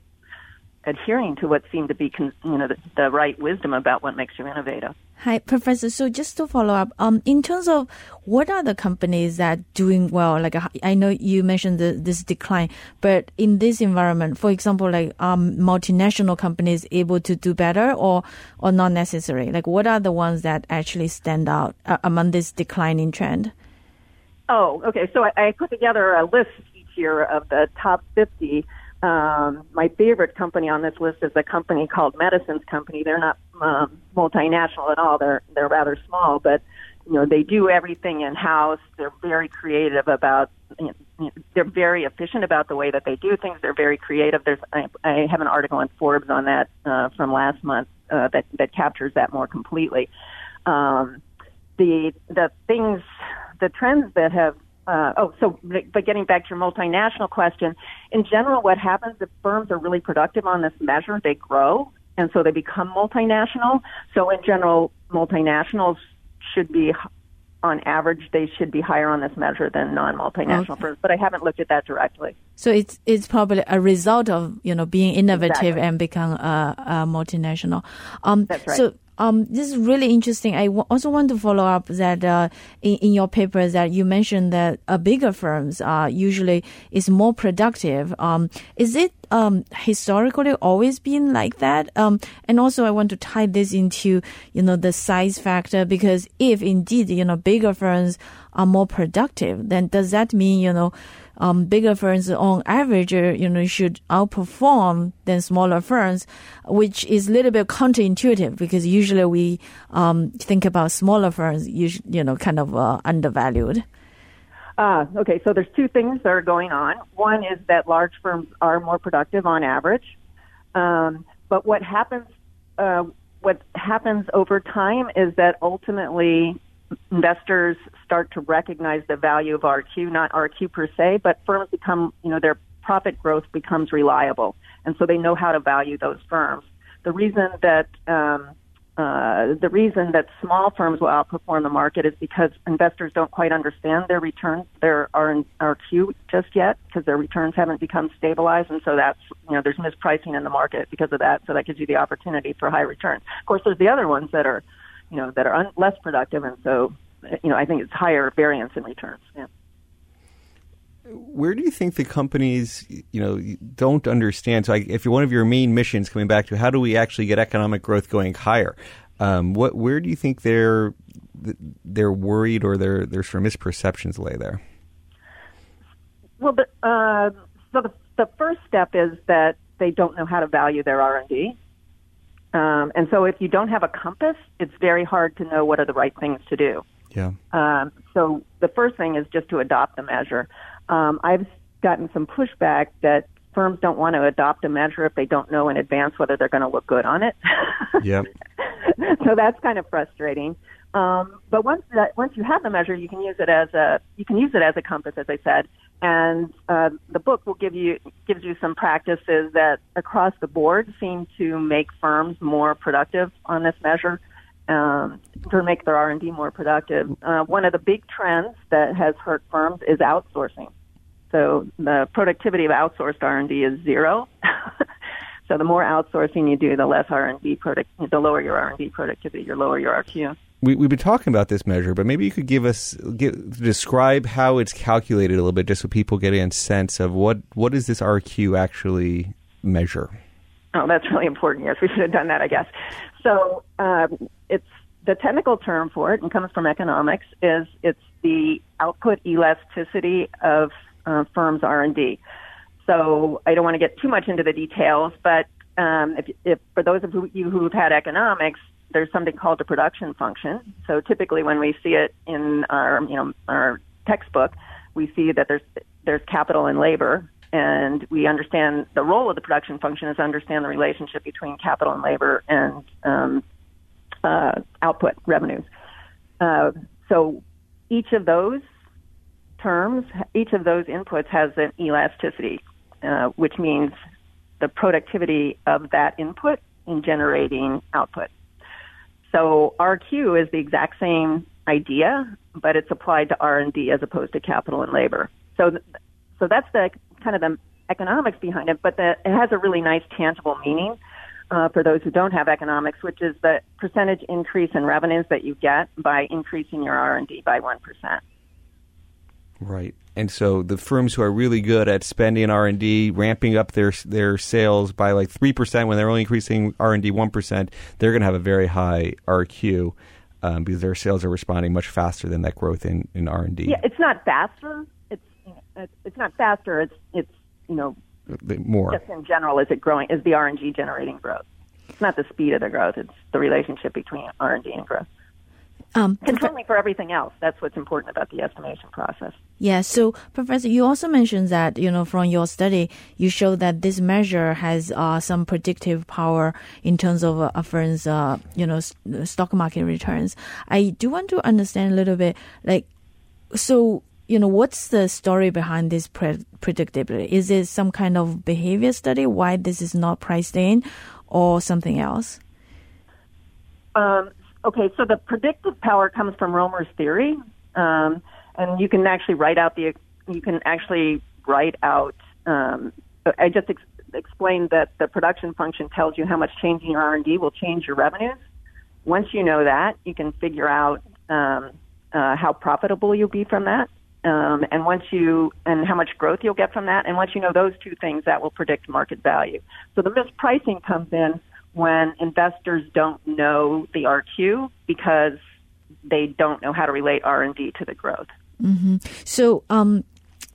[SPEAKER 6] adhering to what seemed to be, con- you know, the, the, right wisdom about what makes you innovative.
[SPEAKER 5] Hi, Professor. So just to follow up, um, in terms of what are the companies that doing well? Like I know you mentioned the, this decline, but in this environment, for example, like um, multinational companies able to do better or or not necessary? Like what are the ones that actually stand out uh, among this declining trend?
[SPEAKER 6] Oh, okay. So I, I put together a list here of the top 50. Um, my favorite company on this list is a company called Medicines Company. They're not um, multinational at all. They're they're rather small, but you know they do everything in house. They're very creative about. You know, they're very efficient about the way that they do things. They're very creative. There's I, I have an article in Forbes on that uh, from last month uh, that that captures that more completely. Um, the the things, the trends that have uh, oh, so but getting back to your multinational question, in general, what happens if firms are really productive on this measure? They grow, and so they become multinational. So in general, multinationals should be, on average, they should be higher on this measure than non-multinational okay. firms. But I haven't looked at that directly.
[SPEAKER 5] So it's it's probably a result of you know being innovative exactly. and become a, a multinational.
[SPEAKER 6] Um, That's right.
[SPEAKER 5] So um, this is really interesting. I w- also want to follow up that uh, in, in, your paper that you mentioned that uh, bigger firms uh, usually is more productive. Um, is it um, historically always been like that? Um, and also, I want to tie this into you know the size factor because if indeed you know bigger firms are more productive, then does that mean you know um, bigger firms on average, uh, you know, should outperform than smaller firms, which is a little bit counterintuitive because usually we um, think about smaller firms, you, you know, kind of uh, undervalued.
[SPEAKER 6] Uh, okay, so there's two things that are going on. One is that large firms are more productive on average, um, but what happens uh, what happens over time is that ultimately investors start to recognize the value of RQ, not RQ per se, but firms become, you know, their profit growth becomes reliable. And so they know how to value those firms. The reason that, um, uh, the reason that small firms will outperform the market is because investors don't quite understand their returns, their RQ just yet, because their returns haven't become stabilized, and so that's you know there's mispricing in the market because of that. So that gives you the opportunity for high returns. Of course, there's the other ones that are you know, that are un- less productive, and so, you know, I think it's higher variance in returns. Yeah.
[SPEAKER 1] Where do you think the companies, you know, don't understand? So, if one of your main missions coming back to how do we actually get economic growth going higher? Um, what, where do you think they're they're worried or their their sort of misperceptions lay there?
[SPEAKER 6] Well, the, uh, so the, the first step is that they don't know how to value their R and D. Um, and so if you don't have a compass, it's very hard to know what are the right things to do.
[SPEAKER 1] Yeah.
[SPEAKER 6] Um, so the first thing is just to adopt the measure. Um, I've gotten some pushback that firms don't want to adopt a measure if they don't know in advance whether they're going to look good on it.
[SPEAKER 1] yep.
[SPEAKER 6] so that's kind of frustrating. Um, but once that once you have the measure, you can use it as a you can use it as a compass, as I said, and uh, the book will give you gives you some practices that across the board seem to make firms more productive on this measure um, to make their R and D more productive. Uh, one of the big trends that has hurt firms is outsourcing. So the productivity of outsourced R and D is zero. so the more outsourcing you do, the less R and D product, the lower your R and D productivity, the lower your RQ
[SPEAKER 1] we, we've been talking about this measure, but maybe you could give us describe how it's calculated a little bit, just so people get a sense of what what does this RQ actually measure.
[SPEAKER 6] Oh, that's really important. Yes, we should have done that, I guess. So um, it's the technical term for it, and comes from economics, is it's the output elasticity of uh, firms' R and D. So I don't want to get too much into the details, but um, if, if for those of you who've had economics, there's something called the production function. So typically, when we see it in our you know our textbook, we see that there's there's capital and labor, and we understand the role of the production function is to understand the relationship between capital and labor and um, uh, output revenues. Uh, so each of those terms, each of those inputs has an elasticity, uh, which means the productivity of that input in generating output. So RQ is the exact same idea, but it's applied to R&D as opposed to capital and labor. So, so that's the kind of the economics behind it, but the, it has a really nice tangible meaning uh, for those who don't have economics, which is the percentage increase in revenues that you get by increasing your R&D by 1%.
[SPEAKER 1] Right. And so the firms who are really good at spending R and D, ramping up their their sales by like three percent when they're only increasing R and D one percent, they're going to have a very high RQ um, because their sales are responding much faster than that growth in in R and D.
[SPEAKER 6] Yeah, it's not faster. It's you know, it's not faster. It's it's you know
[SPEAKER 1] more
[SPEAKER 6] just in general. Is it growing? Is the R and G generating growth? It's not the speed of the growth; it's the relationship between R and D and growth.
[SPEAKER 5] Um,
[SPEAKER 6] Controlling for everything else. That's what's important about the estimation process.
[SPEAKER 5] Yeah. So, Professor, you also mentioned that you know from your study, you show that this measure has uh, some predictive power in terms of uh, a firm's uh, you know stock market returns. I do want to understand a little bit, like, so you know, what's the story behind this pre- predictability? Is it some kind of behavior study why this is not priced in, or something else?
[SPEAKER 6] Um, okay, so the predictive power comes from Romer's theory, um, and you can actually write out the you can actually write out. Um, I just ex- explained that the production function tells you how much changing your R and D will change your revenues. Once you know that, you can figure out um, uh, how profitable you'll be from that. Um, and once you and how much growth you'll get from that, and once you know those two things, that will predict market value. So the mispricing comes in when investors don't know the RQ because they don't know how to relate R and D to the growth.
[SPEAKER 5] Mm-hmm. So, um,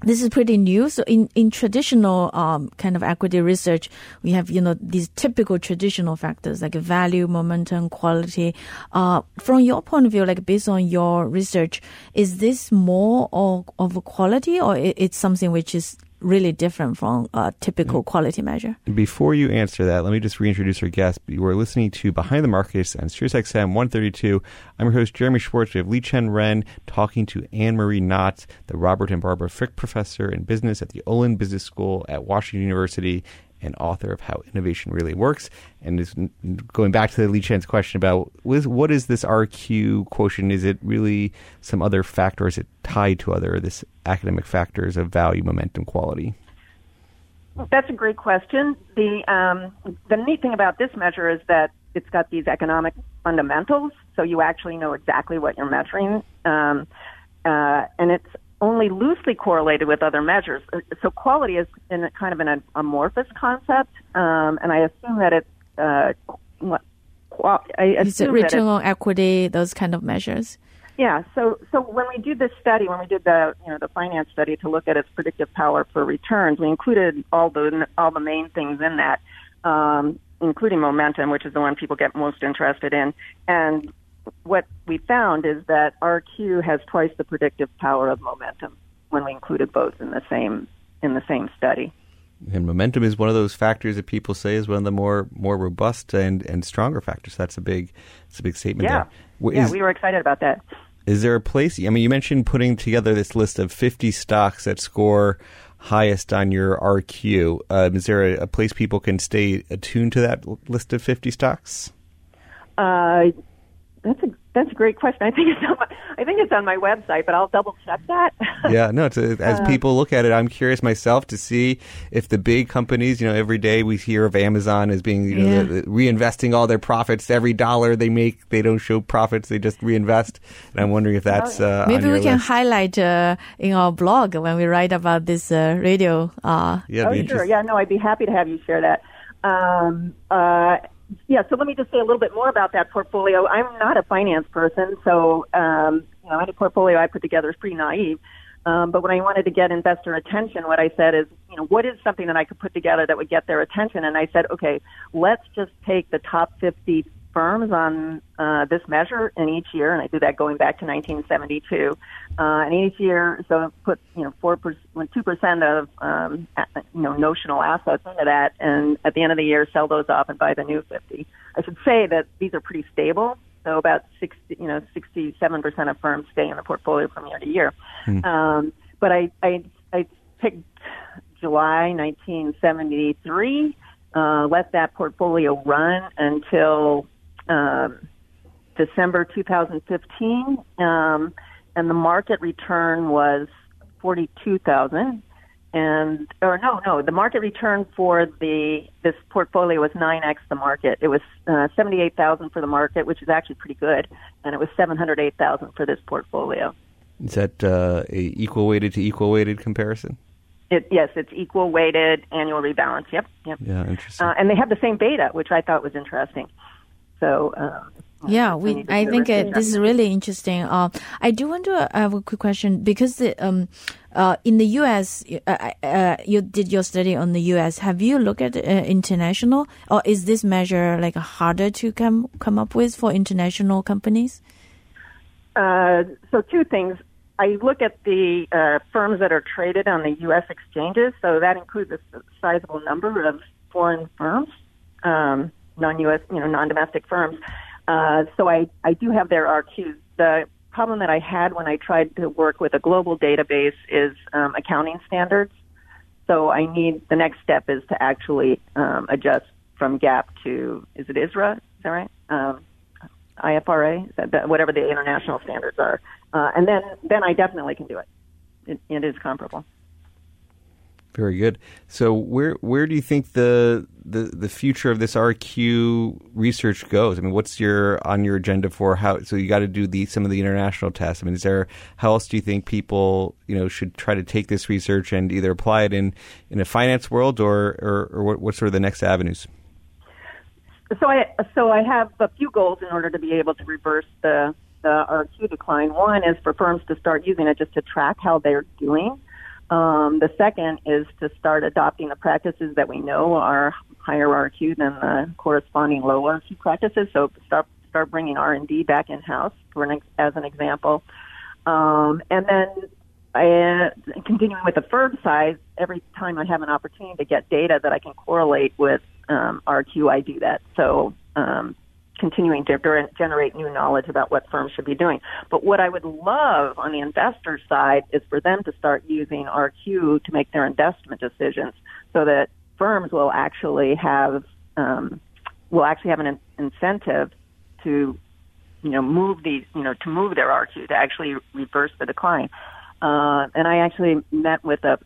[SPEAKER 5] this is pretty new. So in, in traditional um, kind of equity research, we have, you know, these typical traditional factors like value, momentum, quality. Uh, from your point of view, like based on your research, is this more of, of a quality or it's something which is really different from a typical mm. quality measure.
[SPEAKER 1] Before you answer that, let me just reintroduce our guest. You are listening to Behind the Markets on SiriusXM 132. I'm your host, Jeremy Schwartz. We have Liqian Ren talking to Anne Marie Knott, the Robert and Barbara Frick Professor in Business at the Olin Business School at Washington University and author of How Innovation Really Works. And is going back to the Liqian's question about what is this RQ quotient? Is it really some other factor? Is it tied to other this academic factors of value, momentum, quality?
[SPEAKER 6] That's a great question. The um, the neat thing about this measure is that it's got these economic fundamentals, so you actually know exactly what you're measuring, um, uh, and it's only loosely correlated with other measures. Uh, so quality is in a kind of an amorphous concept, um, and I assume that it's uh, what. I
[SPEAKER 5] is it return on equity? Those kind of measures.
[SPEAKER 6] Yeah. So so when we did this study, when we did the you know the finance study to look at its predictive power for returns, we included all the all the main things in that, um, including momentum, which is the one people get most interested in, and what we found is that RQ has twice the predictive power of momentum when we included both in the same in the same study.
[SPEAKER 1] And momentum is one of those factors that people say is one of the more more robust and, and stronger factors. That's a big it's a big statement
[SPEAKER 6] yeah.
[SPEAKER 1] there.
[SPEAKER 6] Yeah, we were excited about that.
[SPEAKER 1] Is there a place? I mean, you mentioned putting together this list of 50 stocks that score highest on your RQ. Um, is there a, a, place people can stay attuned to that list of 50 stocks?
[SPEAKER 6] Uh, that's a that's a great question. I think it's on my, I think it's on my website, but I'll double check that.
[SPEAKER 1] yeah, no. A, as uh, people look at it, I'm curious myself to see if the big companies, you know, every day we hear of Amazon as being you know, yeah. the, the, reinvesting all their profits. Every dollar they make, they don't show profits; they just reinvest. And I'm wondering if that's uh,
[SPEAKER 5] maybe we can
[SPEAKER 1] list.
[SPEAKER 5] highlight uh, in our blog when we write about this uh, radio.
[SPEAKER 6] Uh, yeah, oh, sure. Yeah, no, I'd be happy to have you share that. Um, uh, yeah, so let me just say a little bit more about that portfolio. I'm not a finance person, so um, you know, any portfolio I put together is pretty naive. Um, but when I wanted to get investor attention, what I said is, you know, what is something that I could put together that would get their attention? And I said, okay, let's just take the top 50 firms on uh, this measure in each year, and I do that going back to 1972. Uh, and each year, so put you know four percent, two percent of um, you know notional assets into that, and at the end of the year, sell those off and buy the new 50. I should say that these are pretty stable. So about 60, you know, 67 percent of firms stay in the portfolio from year to year. Hmm. Um, but I, I, I picked July 1973. Uh, let that portfolio run until um, December 2015, um, and the market return was 42,000. And or no, no, the market return for the this portfolio was 9x the market. It was uh, 78,000 for the market, which is actually pretty good, and it was 708,000 for this portfolio.
[SPEAKER 1] Is that uh, a equal weighted to equal weighted comparison?
[SPEAKER 6] It, yes, it's equal weighted annual rebalance. Yep, yep.
[SPEAKER 1] Yeah, interesting.
[SPEAKER 6] Uh, and they have the same beta, which I thought was interesting. So. Um,
[SPEAKER 5] yeah, we. I think uh, this is really interesting. Uh, I do want to have a quick question because the, um, uh, in the U.S., uh, uh, you did your study on the U.S. Have you looked at uh, international, or is this measure like harder to come come up with for international companies?
[SPEAKER 6] Uh, so two things. I look at the uh, firms that are traded on the U.S. exchanges, so that includes a sizable number of foreign firms, um, non-U.S., you know, non-domestic firms. so I, I do have their RQs. The problem that I had when I tried to work with a global database is um, accounting standards. So I need the next step is to actually um, adjust from GAAP to is it ISRA? Is that right? Um, IFRA, that, that, whatever the international standards are, uh, and then then I definitely can do it. It, it is comparable.
[SPEAKER 1] Very good. So where where do you think the, the the future of this RQ research goes? I mean, what's your on your agenda for how? So you got to do the some of the international tests. I mean, is there how else do you think people you know should try to take this research and either apply it in in a finance world or or, or what, what sort of the next avenues?
[SPEAKER 6] So I so I have a few goals in order to be able to reverse the the RQ decline. One is for firms to start using it just to track how they're doing um, the second is to start adopting the practices that we know are higher RQ than the corresponding low RQ practices. So start start bringing R and D back in house as an example, um, and then uh, continuing with the firm size. Every time I have an opportunity to get data that I can correlate with um, RQ, I do that. So um, continuing to generate new knowledge about what firms should be doing. But what I would love on the investor side is for them to start using RQ to make their investment decisions so that firms will actually have um, will actually have an incentive to you know move these you know to move their RQ to actually reverse the decline. Uh, and I actually met with a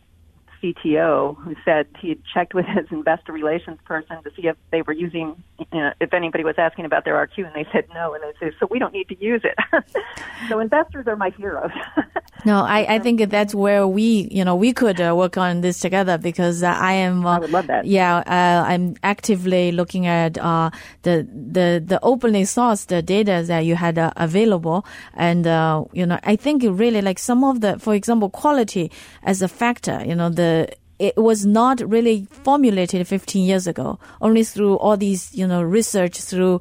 [SPEAKER 6] CTO who said he had checked with his investor relations person to see if they were using, you know, if anybody was asking about their RQ, and they said no, and they said, so we don't need to use it. so investors are my heroes.
[SPEAKER 5] no, I, I think that's where we, you know, we could uh, work on this together because uh, I am.
[SPEAKER 6] Uh, I would love that.
[SPEAKER 5] Yeah, uh, I'm actively looking at uh, the the the openly sourced data that you had uh, available, and you know, I think really like some of the, for example, quality as a factor. You know, the it was not really formulated 15 years ago. Only through all these, you know, research through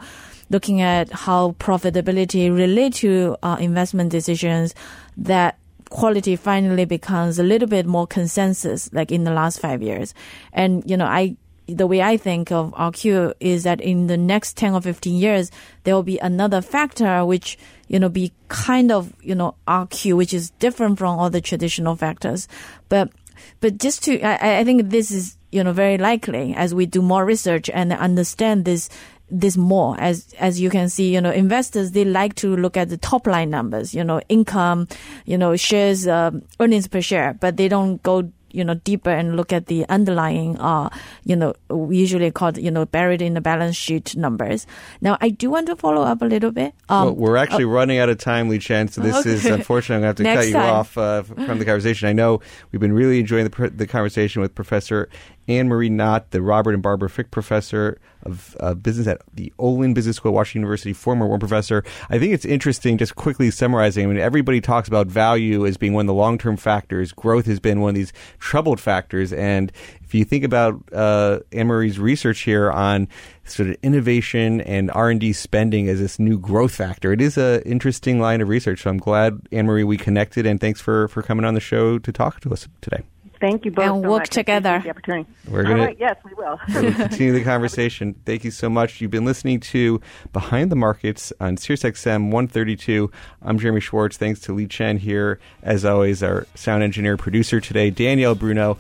[SPEAKER 5] looking at how profitability relate to uh, investment decisions that quality finally becomes a little bit more consensus like in the last five years. And, you know, I, the way I think of RQ is that in the next 10 or 15 years, there will be another factor which, you know, be kind of, you know, RQ, which is different from all the traditional factors. But but just to, I, I think this is, you know, very likely as we do more research and understand this this more. As as you can see you know investors they like to look at the top line numbers you know income you know shares uh, earnings per share but they don't go you know deeper and look at the underlying uh you know usually called you know buried in the balance sheet numbers now i do want to follow up a little bit
[SPEAKER 1] um, well, we're actually uh, running out of time Liqian so this okay. is unfortunately i'm going to have to cut you time. off uh, from the conversation i know we've been really enjoying the, the conversation with professor Anne Marie Knott, the Robert and Barbara Frick Professor of uh, Business at the Olin Business School, at Washington University, former Wharton Professor. I think it's interesting, just quickly summarizing. I mean, everybody talks about value as being one of the long term factors. Growth has been one of these troubled factors. And if you think about uh, Anne Marie's research here on sort of innovation and R and D spending as this new growth factor, it is an interesting line of research. So I'm glad Anne Marie we connected, and thanks for for coming on the show to talk to us today.
[SPEAKER 6] Thank you both.
[SPEAKER 5] And
[SPEAKER 6] so
[SPEAKER 5] work
[SPEAKER 6] much.
[SPEAKER 5] together.
[SPEAKER 6] The opportunity.
[SPEAKER 1] We're gonna,
[SPEAKER 6] right, yes, we will.
[SPEAKER 1] we'll continue the conversation. Thank you so much. You've been listening to Behind the Markets on SiriusXM 132. I'm Jeremy Schwartz. Thanks to Liqian here, as always, our sound engineer producer today, Danielle Bruno.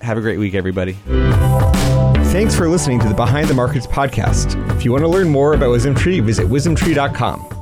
[SPEAKER 1] Have a great week, everybody. Thanks for listening to the Behind the Markets podcast. If you want to learn more about WisdomTree, visit wisdomtree.com.